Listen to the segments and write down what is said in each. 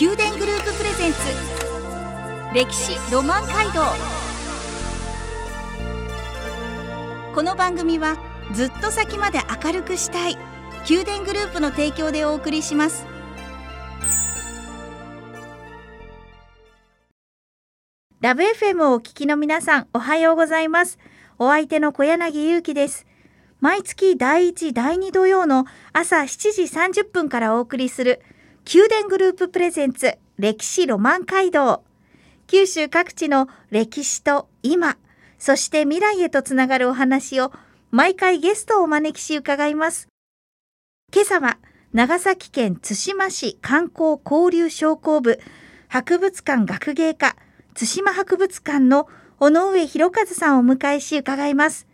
宮殿グループプレゼンツ。歴史ロマン街道。この番組はずっと先まで明るくしたい宮殿グループの提供でお送りします。ラブ FM をお聞きの皆さんおはようございます。お相手の小柳ゆうきです。毎月第1第2土曜の朝7時30分からお送りする宮殿グループプレゼンツ歴史ロマン街道。九州各地の歴史と今そして未来へとつながるお話を毎回ゲストをお招きし伺います。今朝は長崎県対馬市観光交流商工部博物館学芸課対馬博物館の尾上博和さんをお迎えし伺います。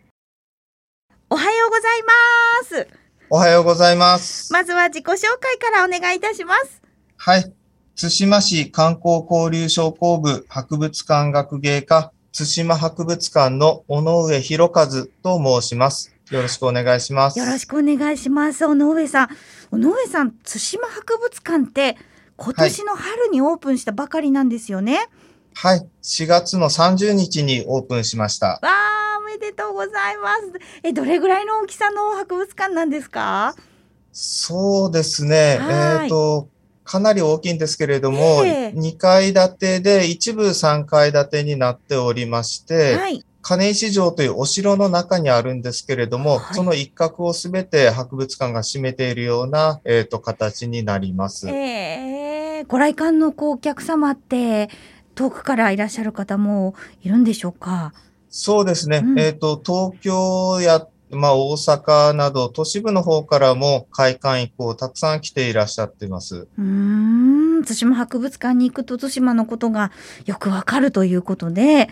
おはようございます。おはようございます。まずは自己紹介からお願いいたしますはい。対馬市観光交流商工部博物館学芸課対馬博物館の尾上博和と申します。よろしくお願いします。よろしくお願いします尾上さん尾上さん対馬博物館って今年の春にオープンしたばかりなんですよね、はい。4月の30日にオープンしました。わあおめでとうございます。えどれぐらいの大きさの博物館なんですか？そうですね。はい。えっ、と、かなり大きいんですけれども、ええ。2階建てで一部3階建てになっておりまして、はい。金石城というお城の中にあるんですけれども、はい。その一角をすべて博物館が占めているような、えー、と形になります。えー、ご来館のこうお客様って遠くからいらっしゃる方もいるんでしょうか？そうですね。うんえっ、と、東京や、まあ、大阪など都市部の方からも開館以降たくさん来ていらっしゃっています。うーん対馬博物館に行くと対馬のことがよくわかるということで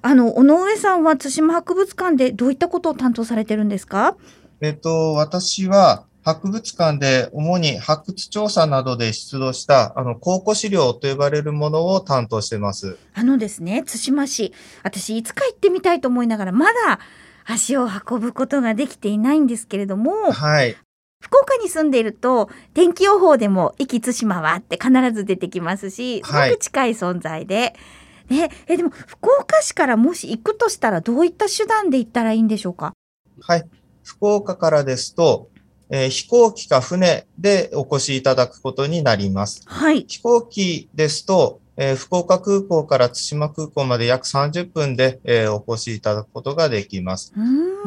あの尾上さんは対馬博物館でどういったことを担当されてるんですか？えっ、と、私は博物館で主に発掘調査などで出土した、あの、考古資料と呼ばれるものを担当しています。あのですね対馬市私いつか行ってみたいと思いながらまだ足を運ぶことができていないんですけれどもはい。福岡に住んでいると天気予報でも「壱岐対馬は」って必ず出てきますしすごはいく近い存在で。ね、えでも福岡市からもし行くとしたらどういった手段で行ったらいいんでしょうか？はい。福岡からですと、えー飛行機か船でお越しいただくことになります。はい飛行機ですと、えー福岡空港から対馬空港まで約30分で、えーお越しいただくことができます。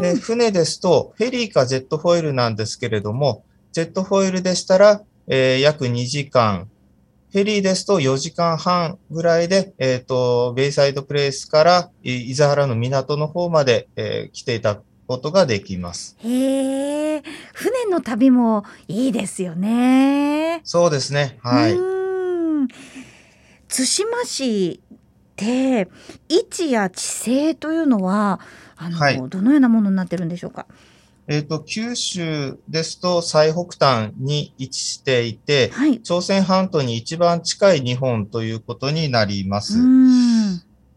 で、船ですと、フェリーかジェットフォイルなんですけれども、ジェットフォイルでしたら、えー約2時間、フェリーですと4時間半ぐらいで、えっ、と、ベイサイドプレイスから、い伊豆原の港の方まで、えー来ていただくことができます。へえ船の旅もいいですよね。そうですね。はい。対馬市って位置や地勢というのはあの、はいどのようなものになってるんでしょうか？えっ、と、九州ですと最北端に位置していて、はい。朝鮮半島に一番近い日本ということになりまうす。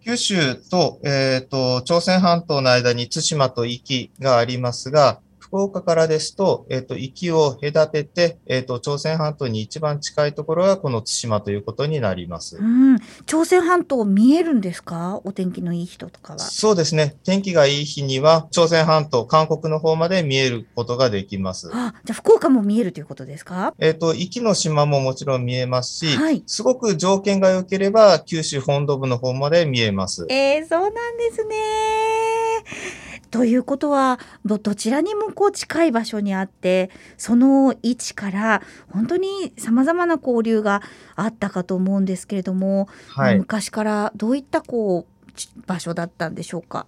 九州と、えっ、と、朝鮮半島の間に対馬と壱岐がありますが、福岡からですと、えっ、と、壱岐を隔てて、えっ、と、朝鮮半島に一番近いところがこの対馬ということになります。うん、朝鮮半島見えるんですか？お天気のいい人とかは。そうですね。天気がいい日には、朝鮮半島、韓国の方まで見えることができます。あ、じゃあ福岡も見えるということですか？えっ、と、壱岐の島ももちろん見えますし、はいすごく条件が良ければ、九州本土部の方まで見えます。えー、そうなんですね。ということはどどちらにもこう近い場所にあってその位置から本当にさまざまな交流があったかと思うんですけれども、はい。昔からどういったこうち場所だったんでしょうか？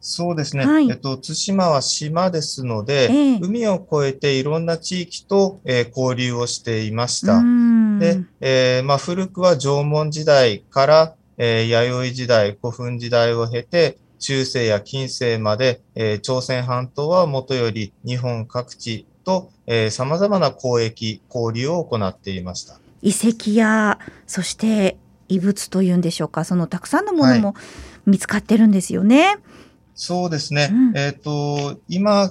そうですね。はいえっと、対馬は島ですので、ええ海を越えていろんな地域と、えー交流をしていましうた。んで、えーまあ、古くは縄文時代から、えー弥生時代、古墳時代を経て、中世や近世まで、えー朝鮮半島はもとより日本各地と、えー様々な交易、交流を行っていました。遺跡やそして遺物というんでしょうかそのたくさんのものも見つかってるんですよね。そうですね。うんえっ、と、今、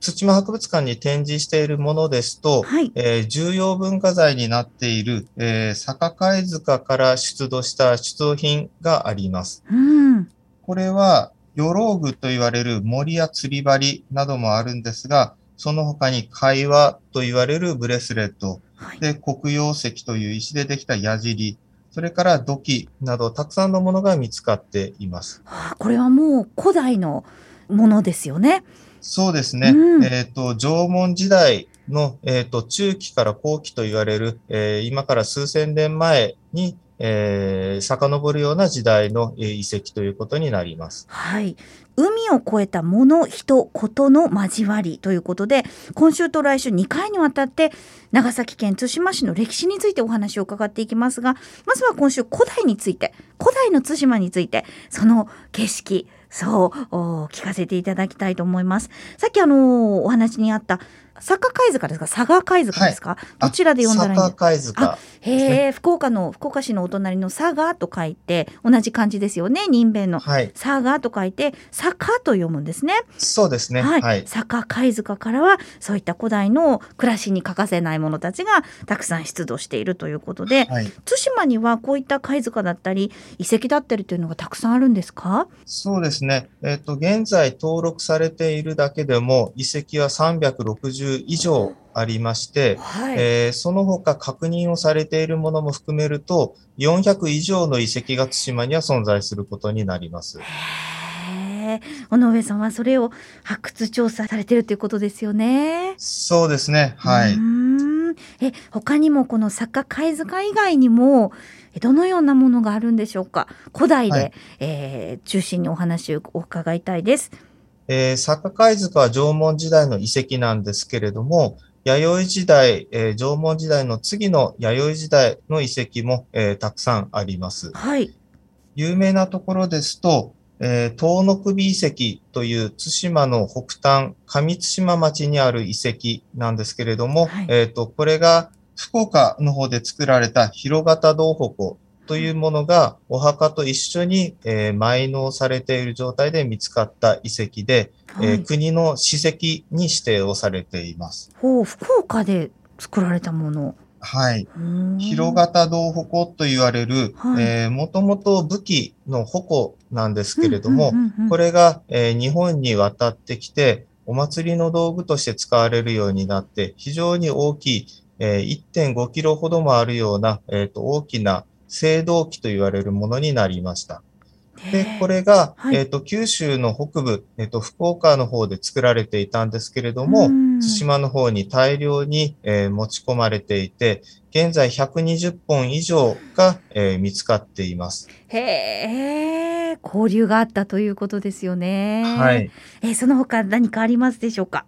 土間博物館に展示しているものですと、はい。えー重要文化財になっている、えー坂貝塚から出土した出土品があります。うん。これは、ヨローグと言われる森や釣り針などもあるんですが、その他に貝輪と言われるブレスレット、はい。で、黒曜石という石でできた矢尻、それから土器などたくさんのものが見つかっています。はあこれはもう古代のものですよね。そうですね。うんえっ、と、縄文時代の、えっ、と、中期から後期と言われる、えー今から数千年前に、えー遡るような時代の、え遺跡ということになります。はい。海を越えた物、人、ことの交わりということで、今週と来週2回にわたって、長崎県対馬市の歴史についてお話を伺っていきますが、まずは今週古代について、古代の対馬について、その景色、そう、お聞かせていただきたいと思います。さっきあのお話にあった、坂貝塚ですか？佐賀貝塚ですか、どちらで読んだらいいんです坂貝塚。へえ、福岡の福岡市のお隣の佐賀と書いて同じ漢字ですよね？人弁のはい。佐賀と書いて坂と読むんですね。そうですね。はい、はい。坂貝塚からはそういった古代の暮らしに欠かせないものたちがたくさん出土しているということで、はい。対馬にはこういった貝塚だったり遺跡だったりというのがたくさんあるんですか？そうですね。えっ、と、現在登録されているだけでも遺跡は360以上ありまして、はい。えーその他確認をされているものも含めると、400以上の遺跡が対馬には存在することになります。尾上さんはそれを発掘調査されてるということですよね。そうですね。はい。え他にもこの坂貝塚以外にもえどのようなものがあるんでしょうか？古代で、はいえー中心にお話をお伺いたいです。えー坂貝塚は縄文時代の遺跡なんですけれども、弥生時代、えー縄文時代の次の弥生時代の遺跡も、えーたくさんあります。はい。有名なところですと、えー遠野首遺跡という対馬の北端、上対馬町にある遺跡なんですけれども、はいえっ、と、これが福岡の方で作られた広型銅鉾というものがお墓と一緒に、えー埋納されている状態で見つかった遺跡で、はいえー国の史跡に指定をされています。ほう福岡で作られたもの。はい。広型銅鉾と言われる、はいえーもともと武器の鉾なんですけれども、これが、えー日本に渡ってきて、お祭りの道具として使われるようになって、非常に大きい、えー1.5キロほどもあるような、えーと大きな青銅器と言われるものになりました。で、これが、はいえっ、と、九州の北部、えっ、と、福岡の方で作られていたんですけれども、うん対馬の方に大量に、えー持ち込まれていて、現在120本以上が、えー見つかっています。へえ交流があったということですよね。は。い。えーその他何かありますでしょうか？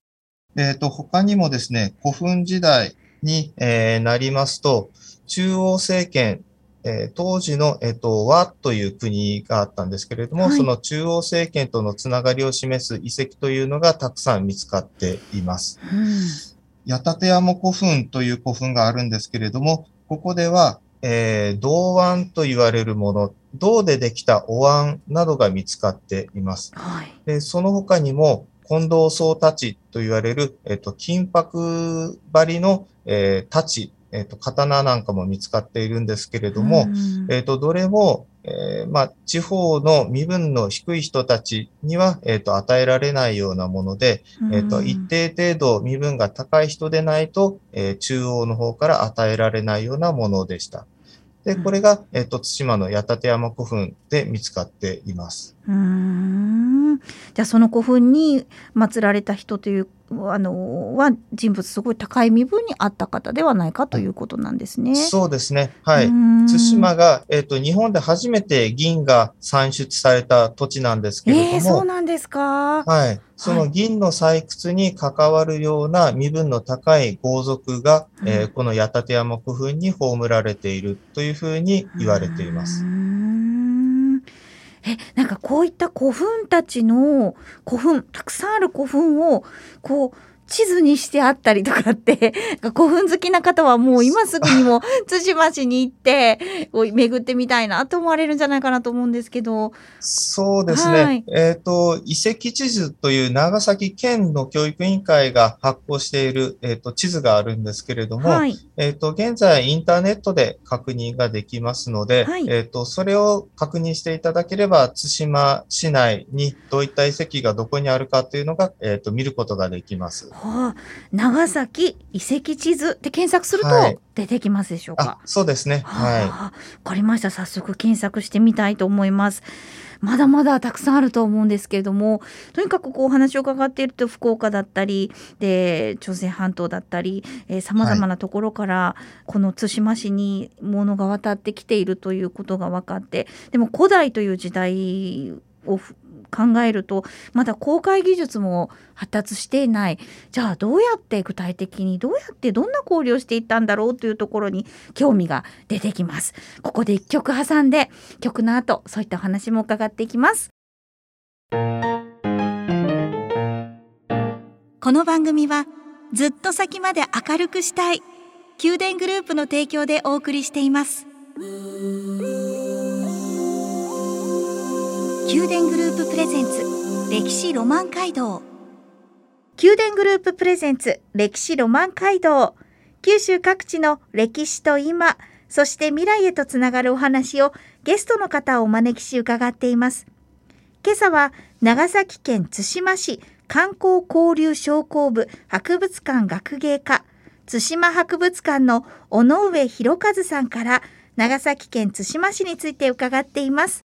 えっ、と、他にもですね、古墳時代に、えーなりますと、中央政権、えー当時の、えっ、と、和という国があったんですけれども、はいその中央政権とのつながりを示す遺跡というのがたくさん見つかっています。うん八立山古墳という古墳があるんですけれども、ここでは、えー銅碗と言われるもの、銅でできたお椀などが見つかっています。はい。で、その他にも、近藤総太刀と言われる、えっと、金箔張りの、えー太刀、えっと、刀なんかも見つかっているんですけれども、うんえっと、どれも、えーまあ、地方の身分の低い人たちには、えっと、与えられないようなもので、えっと、うん一定程度身分が高い人でないと、えー中央の方から与えられないようなものでした。で、これが、えっと、対馬の八立山古墳で見つかっています。うーんじゃあその古墳に祀られた人というあのは人物すごい高い身分にあった方ではないかということなんですね。そうですね。はい。い対馬が、えっ、と、日本で初めて銀が産出された土地なんですけれども、えー、そうなんですか？はい。その銀の採掘に関わるような身分の高い豪族が、うんえーこの八立山古墳に葬られているというふうに言われていますえなんかこういった古墳たちの古墳たくさんある古墳をこう地図にしてあったりとかって古墳好きな方はもう今すぐにも 対馬市に行って巡ってみたいなと思われるんじゃないかなと思うんですけど。そうですね、はい、えっ、ー、と遺跡地図という長崎県の教育委員会が発行している、えーと、地図があるんですけれども、はい、えっ、ー、と現在インターネットで確認ができますので、はい、えっ、ー、とそれを確認していただければ対馬市内にどういった遺跡がどこにあるかというのが、えっと見ることができます。はあ、長崎遺跡地図で検索すると出てきますでしょうか？はい、そうですね。はい。わかりました。早速検索してみたいと思います。まだまだたくさんあると思うんですけれどもとにかくこうお話を伺っていると福岡だったりで朝鮮半島だったりさまざまなところからこの対馬市に物が渡ってきているということが分かってでも古代という時代を考えるとまだ公開技術も発達していない。じゃあどうやって具体的にどうやってどんな交流をしていったんだろうというところに興味が出てきます。ここで一曲挟んで曲の後そういったお話も伺っていきます。この番組はずっと先まで明るくしたい宮殿グループの提供でお送りしています。宮殿グループプレゼンツ歴史ロマン街道。宮殿グループプレゼンツ歴史ロマン街道。九州各地の歴史と今そして未来へとつながるお話をゲストの方をお招きし伺っています。今朝は長崎県対馬市観光交流商工部博物館学芸課対馬博物館の尾上博和さんから長崎県対馬市について伺っています。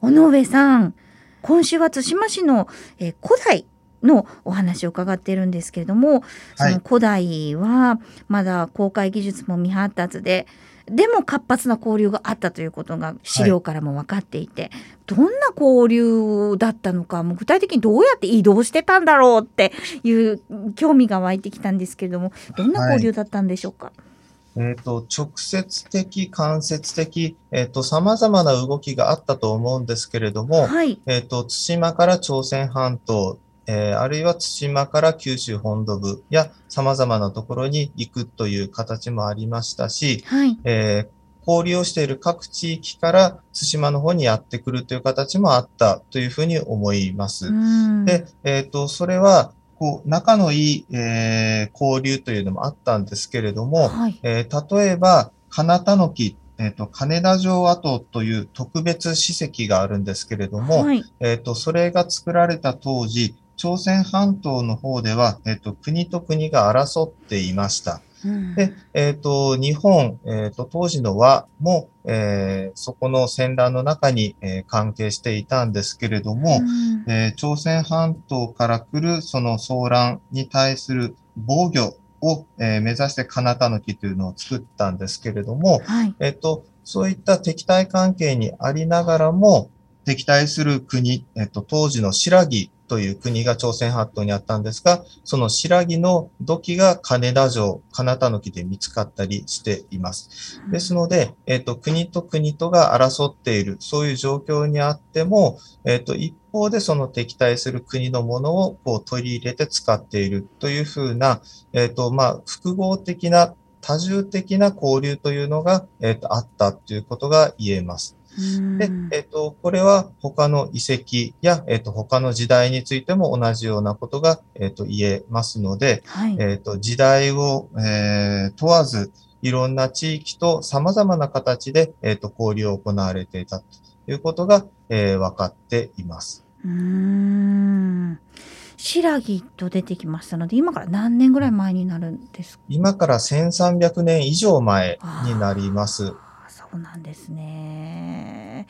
尾上さん今週は対馬市の、えー、古代のお話を伺っているんですけれども、その古代はまだ公開技術も未発達ででも活発な交流があったということが資料からも分かっていて、はい、どんな交流だったのかもう具体的にどうやって移動してたんだろうっていう興味が湧いてきたんですけれどもどんな交流だったんでしょうか、はいえっ、ー、と、直接的、間接的、えっ、ー、と、様々な動きがあったと思うんですけれども、はい、えっ、ー、と、対馬から朝鮮半島、えー、あるいは対馬から九州本土部や様々なところに行くという形もありましたし、はい、えー、交流をしている各地域から対馬の方にやってくるという形もあったというふうに思います。で、えっ、ー、と、それは、こう、仲のいい、えー、交流というのもあったんですけれども、はい、えー、例えば、金田の木、えっ、ー、と、金田城跡という特別史跡があるんですけれども、はい、えっ、と、それが作られた当時、朝鮮半島の方では、えっ、と、国と国が争っていました。で、えっ、ー、と、日本、えっ、ー、と、当時の和も、えー、そこの戦乱の中に、え関係していたんですけれども、うん、え朝鮮半島から来るその騒乱に対する防御を、え目指して金田の木というのを作ったんですけれども、はい、えっ、と、そういった敵対関係にありながらも、敵対する国、えっと、当時の白木という国が朝鮮半島にあったんですが、その白木の土器が金田城、金田の木で見つかったりしています。ですので、えっ、と、国と国とが争っている、そういう状況にあっても、えっ、と、一方でその敵対する国のものをこう取り入れて使っているというふうな、えっ、と、まあ、複合的な多重的な交流というのが、えっとあったということが言えます。で、えっ、ー、と、これは他の遺跡や、えっ、ー、と、他の時代についても同じようなことが、えっ、ー、と、言えますので、はい、えっ、と、時代を、え問わず、いろんな地域と様々な形で、えっ、と、交流を行われていたということが、え分かっています。うん。白木と出てきましたので、今から何年ぐらい前になるんですか？今から1300年以上前になります。そうなんですね。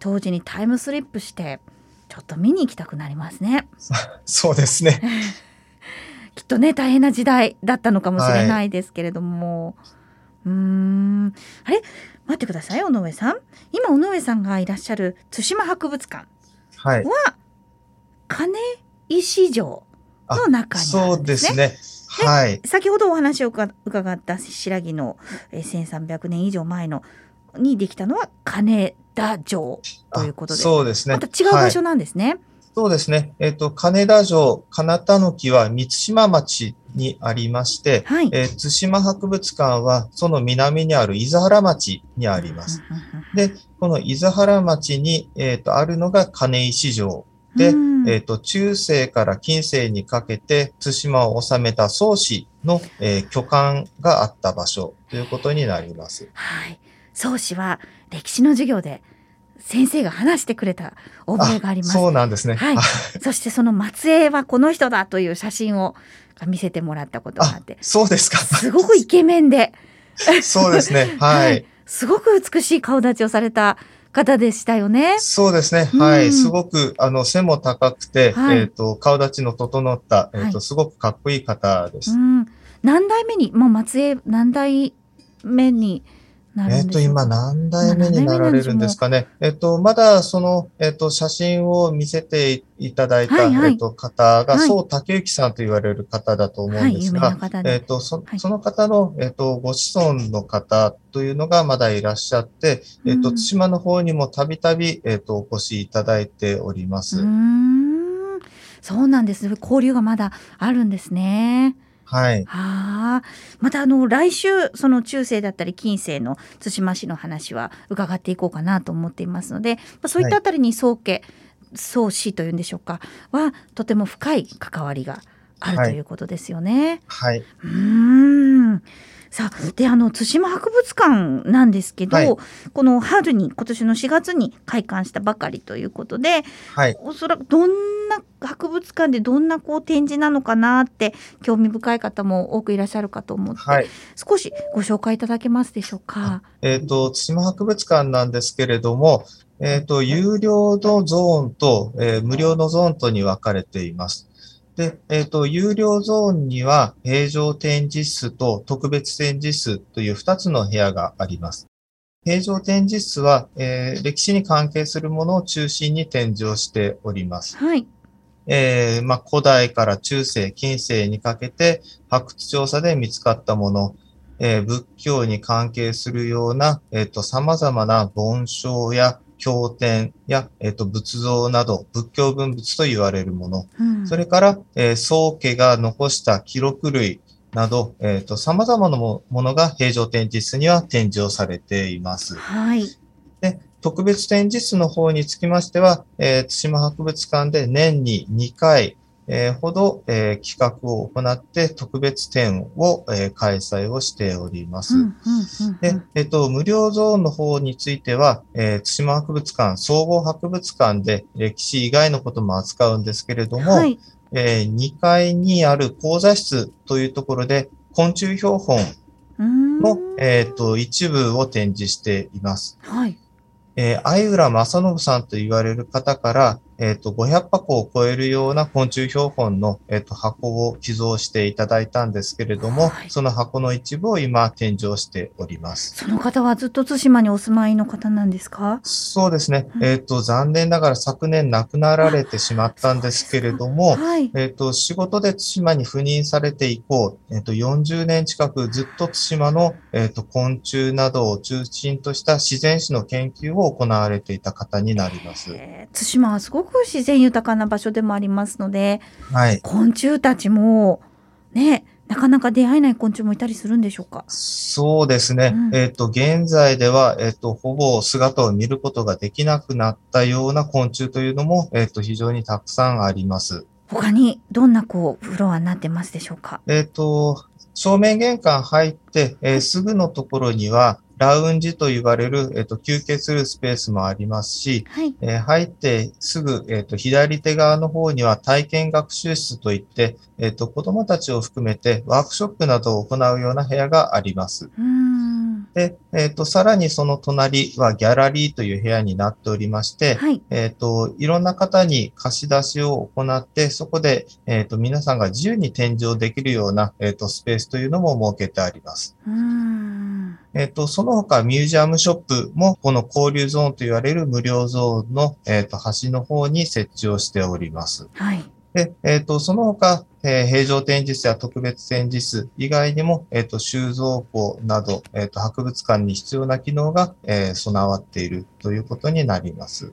当時にタイムスリップしてちょっと見に行きたくなりますね。そうですね。きっとね大変な時代だったのかもしれないですけれども、はい、うーん。あれ？待ってください尾上さん。今尾上さんがいらっしゃる対馬博物館は、はい、金石城の中にあるんですね。そうですね。はい、先ほどお話を伺った白木の1300年以上前のにできたのは金田城ということでそうですねまた違う場所なんですね。はいそうですね。えっ、と、金田城、金田の木は三島町にありまして、はい。えー対馬博物館はその南にある伊豆原町にあります。で、この伊豆原町に、えっ、と、あるのが金石城で、うんえっ、と、中世から近世にかけて対馬を治めた宗氏の、えー巨漢があった場所ということになります。はい。宗氏は歴史の授業で先生が話してくれた覚えがあります。そうなんですね。はいあそしてその末裔はこの人だという写真を見せてもらったことがああって、そうですか。すごくイケメンで、そうですね。はい。すごく美しい顔立ちをされた方でしたよね。そうですね。はうんい。すごく、あの、背も高くて、はいえっ、と、顔立ちの整った、えっ、と、はいすごくかっこいい方です。うん。何代目に、もう末裔何代目にえっ、と。今何代目になられるんですかね？えっ、と、まだその、えっ、と、写真を見せていただいた、はいはいえっ、と、方が、はい宋竹之さんと言われる方だと思うんですが、はいえっ、で。と、そはいその方の、えっ、と、ご子孫の方というのがまだいらっしゃって、えっ、と、うん対馬の方にもたびたび、えっ、と、お越しいただいております。う。そうなんです。交流がまだあるんですね。はい。はあ、またあの来週その中世だったり近世の対馬市の話は伺っていこうかなと思っていますので、まあ、そういったあたりに宗家、宗氏というんでしょうかはとても深い関わりがあるとはいいうことですよね。はい。うーん。さあであの対馬博物館なんですけど、はいこの春に今年の4月に開館したばかりということではい。おそらくどんな博物館でどんなこう展示なのかなって興味深い方も多くいらっしゃるかと思って、はい。少しご紹介いただけますでしょうか。えっ、と、対馬博物館なんですけれども、えっ、と、有料のゾーンと、えー無料のゾーンとに分かれています。で、えっ、と、有料ゾーンには、平常展示室と特別展示室という2つの部屋があります。平常展示室は、えー歴史に関係するものを中心に展示をしております。はい。えーまあ、古代から中世、近世にかけて発掘調査で見つかったもの、えー仏教に関係するような、えっ、と、様々な梵章や経典や、えっ、と、仏像など、仏教文物と言われるもの、うんそれから、えー宗家が残した記録類など、えっ、と、様々なもものが平常展示室には展示をされています。はい。で、特別展示室の方につきましては、えー対馬博物館で年に2回、えーほど、えー企画を行って特別展を、えー開催をしております。えっと、無料ゾーンの方については、えー対馬博物館、総合博物館で歴史以外のことも扱うんですけれども、はい。え2階にある講座室というところで、昆虫標本の、えっと一部を展示しています。はい。えー、相浦正信さんと言われる方から、えっ、と、500箱を超えるような昆虫標本の、えっ、と、箱を寄贈していただいたんですけれども、はいその箱の一部を今展示をしております。その方はずっと対馬にお住まいの方なんですか？そうですね。うんえっ、と、残念ながら昨年亡くなられてしまったんですけれども、はい。えっ、と、仕事で対馬に赴任されて以降、えっ、と、40年近くずっと対馬の、えっ、と、昆虫などを中心とした自然史の研究を行われていた方になります。えー対馬はすごく自然豊かな場所でもありますので、はい。昆虫たちもね、なかなか出会えない昆虫もいたりするんでしょうか？そうですね。うんえっ、と、現在では、えっ、と、ほぼ姿を見ることができなくなったような昆虫というのも、えっ、と、非常にたくさんあります。他にどんなこうフロアになってますでしょうか？えっ、と、正面玄関入って、えーすぐのところには、ラウンジと言われる、えっ、と、休憩するスペースもありますし、はい。えー入ってすぐ、えっ、と、左手側の方には体験学習室といって、えっ、と、子供たちを含めてワークショップなどを行うような部屋があります。うーん。で、えっ、と、さらにその隣はギャラリーという部屋になっておりまして、はい。えっ、と、いろんな方に貸し出しを行って、そこで、えっ、と、皆さんが自由に展示をできるような、えっ、と、スペースというのも設けてあります。うーん。えっ、と、その他ミュージアムショップも、この交流ゾーンと言われる無料ゾーンの、えっ、と、端の方に設置をしております。はい。で、えっ、と、その他、えー平常展示室や特別展示室以外にも、えっ、と、収蔵庫など、えっ、と、博物館に必要な機能が、えー備わっているということになります。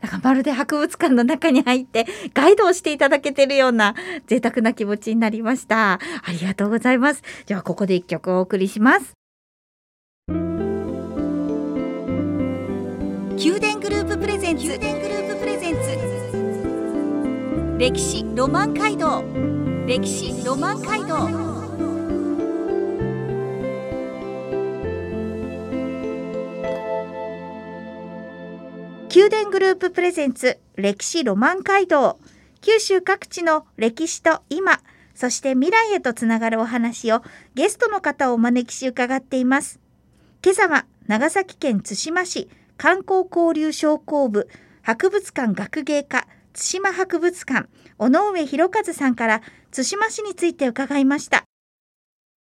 なんかまるで博物館の中に入ってガイドをしていただけてるような贅沢な気持ちになりました。ありがとうございます。ではここで一曲お送りします。宮殿グループプレゼンツ。宮殿グループ歴史ロマン街道。歴史ロマン街道。宮殿グループプレゼンツ歴史ロマン街道。九州各地の歴史と今そして未来へとつながるお話をゲストの方をお招きし伺っています。今朝は長崎県対馬市観光交流商工部博物館学芸課対馬博物館尾上博和さんから対馬市について伺いました。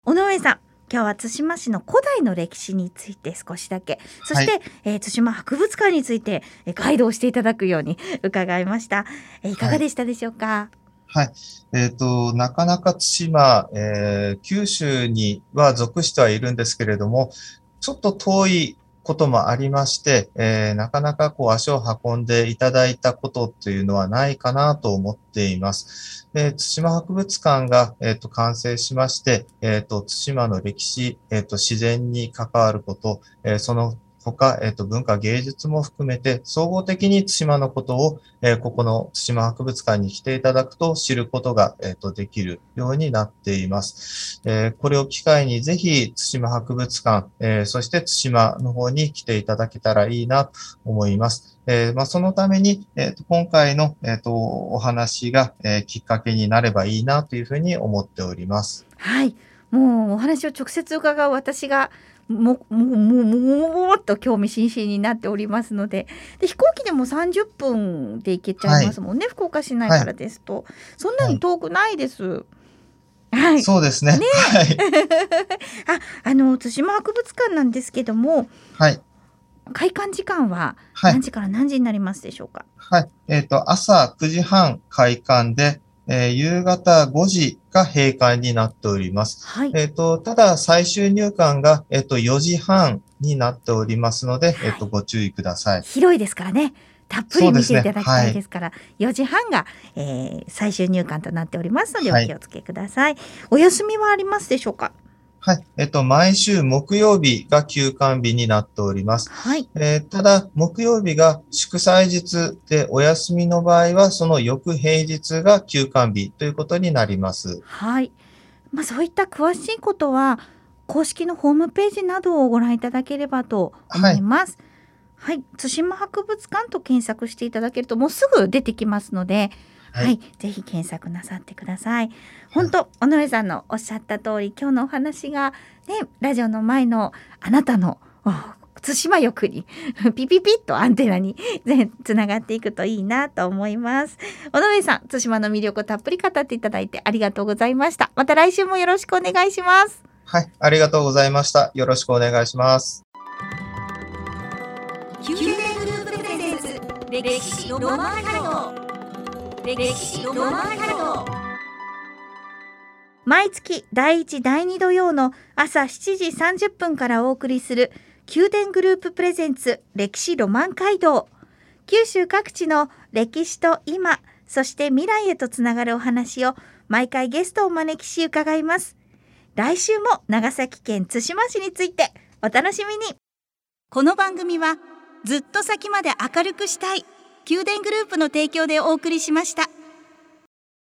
尾上さん今日は対馬市の古代の歴史について少しだけそして、はい、えー、対馬博物館についてガイドをしていただくように 伺いました、えー、いかがでしたでしょうか、はい。えっ、ー、と、なかなか対馬、えー、九州には属してはいるんですけれども、ちょっと遠いこともありまして、えー、なかなかこう足を運んでいただいたことっていうのはないかなと思っています。で、対馬博物館が、えーと、完成しまして、えーと、対馬の歴史、えーと、自然に関わること、えー、その他、えっ、ー、と、文化芸術も含めて、総合的に対馬のことを、えー、ここの対馬博物館に来ていただくと知ることが、えっ、ー、と、できるようになっています。えこれを機会にぜひ、対馬博物館、えそして対馬の方に来ていただけたらいいなと思います。えまあ、そのために、えーと、今回の、えーと、お話が、えきっかけになればいいなというふうに思っております。はい。もうお話を直接伺う私がもももももっと興味津々になっておりますので。で飛行機でも30分で行けちゃいますもんね、はい、福岡市内からですと、はい、そんなに遠くないです。はい、そうですね。ね。はい、あ、あの対馬博物館なんですけども、はい、開館時間は何時から何時になりますでしょうか？はい、えっ、ー、と朝9時半開館で、えー、夕方5時が閉館になっております。はい、えっ、ー、と、ただ最終入館が、えっ、ー、と、4時半になっておりますので、はい、えっ、と、ご注意ください。広いですからね。たっぷり見ていただきたいですから、ね。はい、4時半が、えー、最終入館となっておりますのでお気をつけください、お休みはありますでしょうか？はい。えっと、毎週木曜日が休館日になっております。はい。えー、ただ、木曜日が祝祭日でお休みの場合は、その翌平日が休館日ということになります。はい。まあ、そういった詳しいことは、公式のホームページなどをご覧いただければと思います。はい。はい、対馬博物館と検索していただけると、もうすぐ出てきますので、はい、はい、ぜひ検索なさってください。本当、尾上さんのおっしゃった通り、今日のお話がね、ラジオの前のあなたの対馬欲に ピピピッとアンテナにつながっていくといいなと思います。尾上さん、対馬の魅力をたっぷり語っていただいてありがとうございました。また来週もよろしくお願いします。はい、ありがとうございました。よろしくお願いします。歴史ロマンハイド歴史ロマンハロ毎月第1第2土曜の朝7時30分からお送りする宮殿グループプレゼンツ歴史ロマン街道。九州各地の歴史と今そして未来へとつながるお話を毎回ゲストをお招きし伺います。来週も長崎県対馬市についてお楽しみに。この番組はずっと先まで明るくしたい宮殿グループの提供でお送りしました。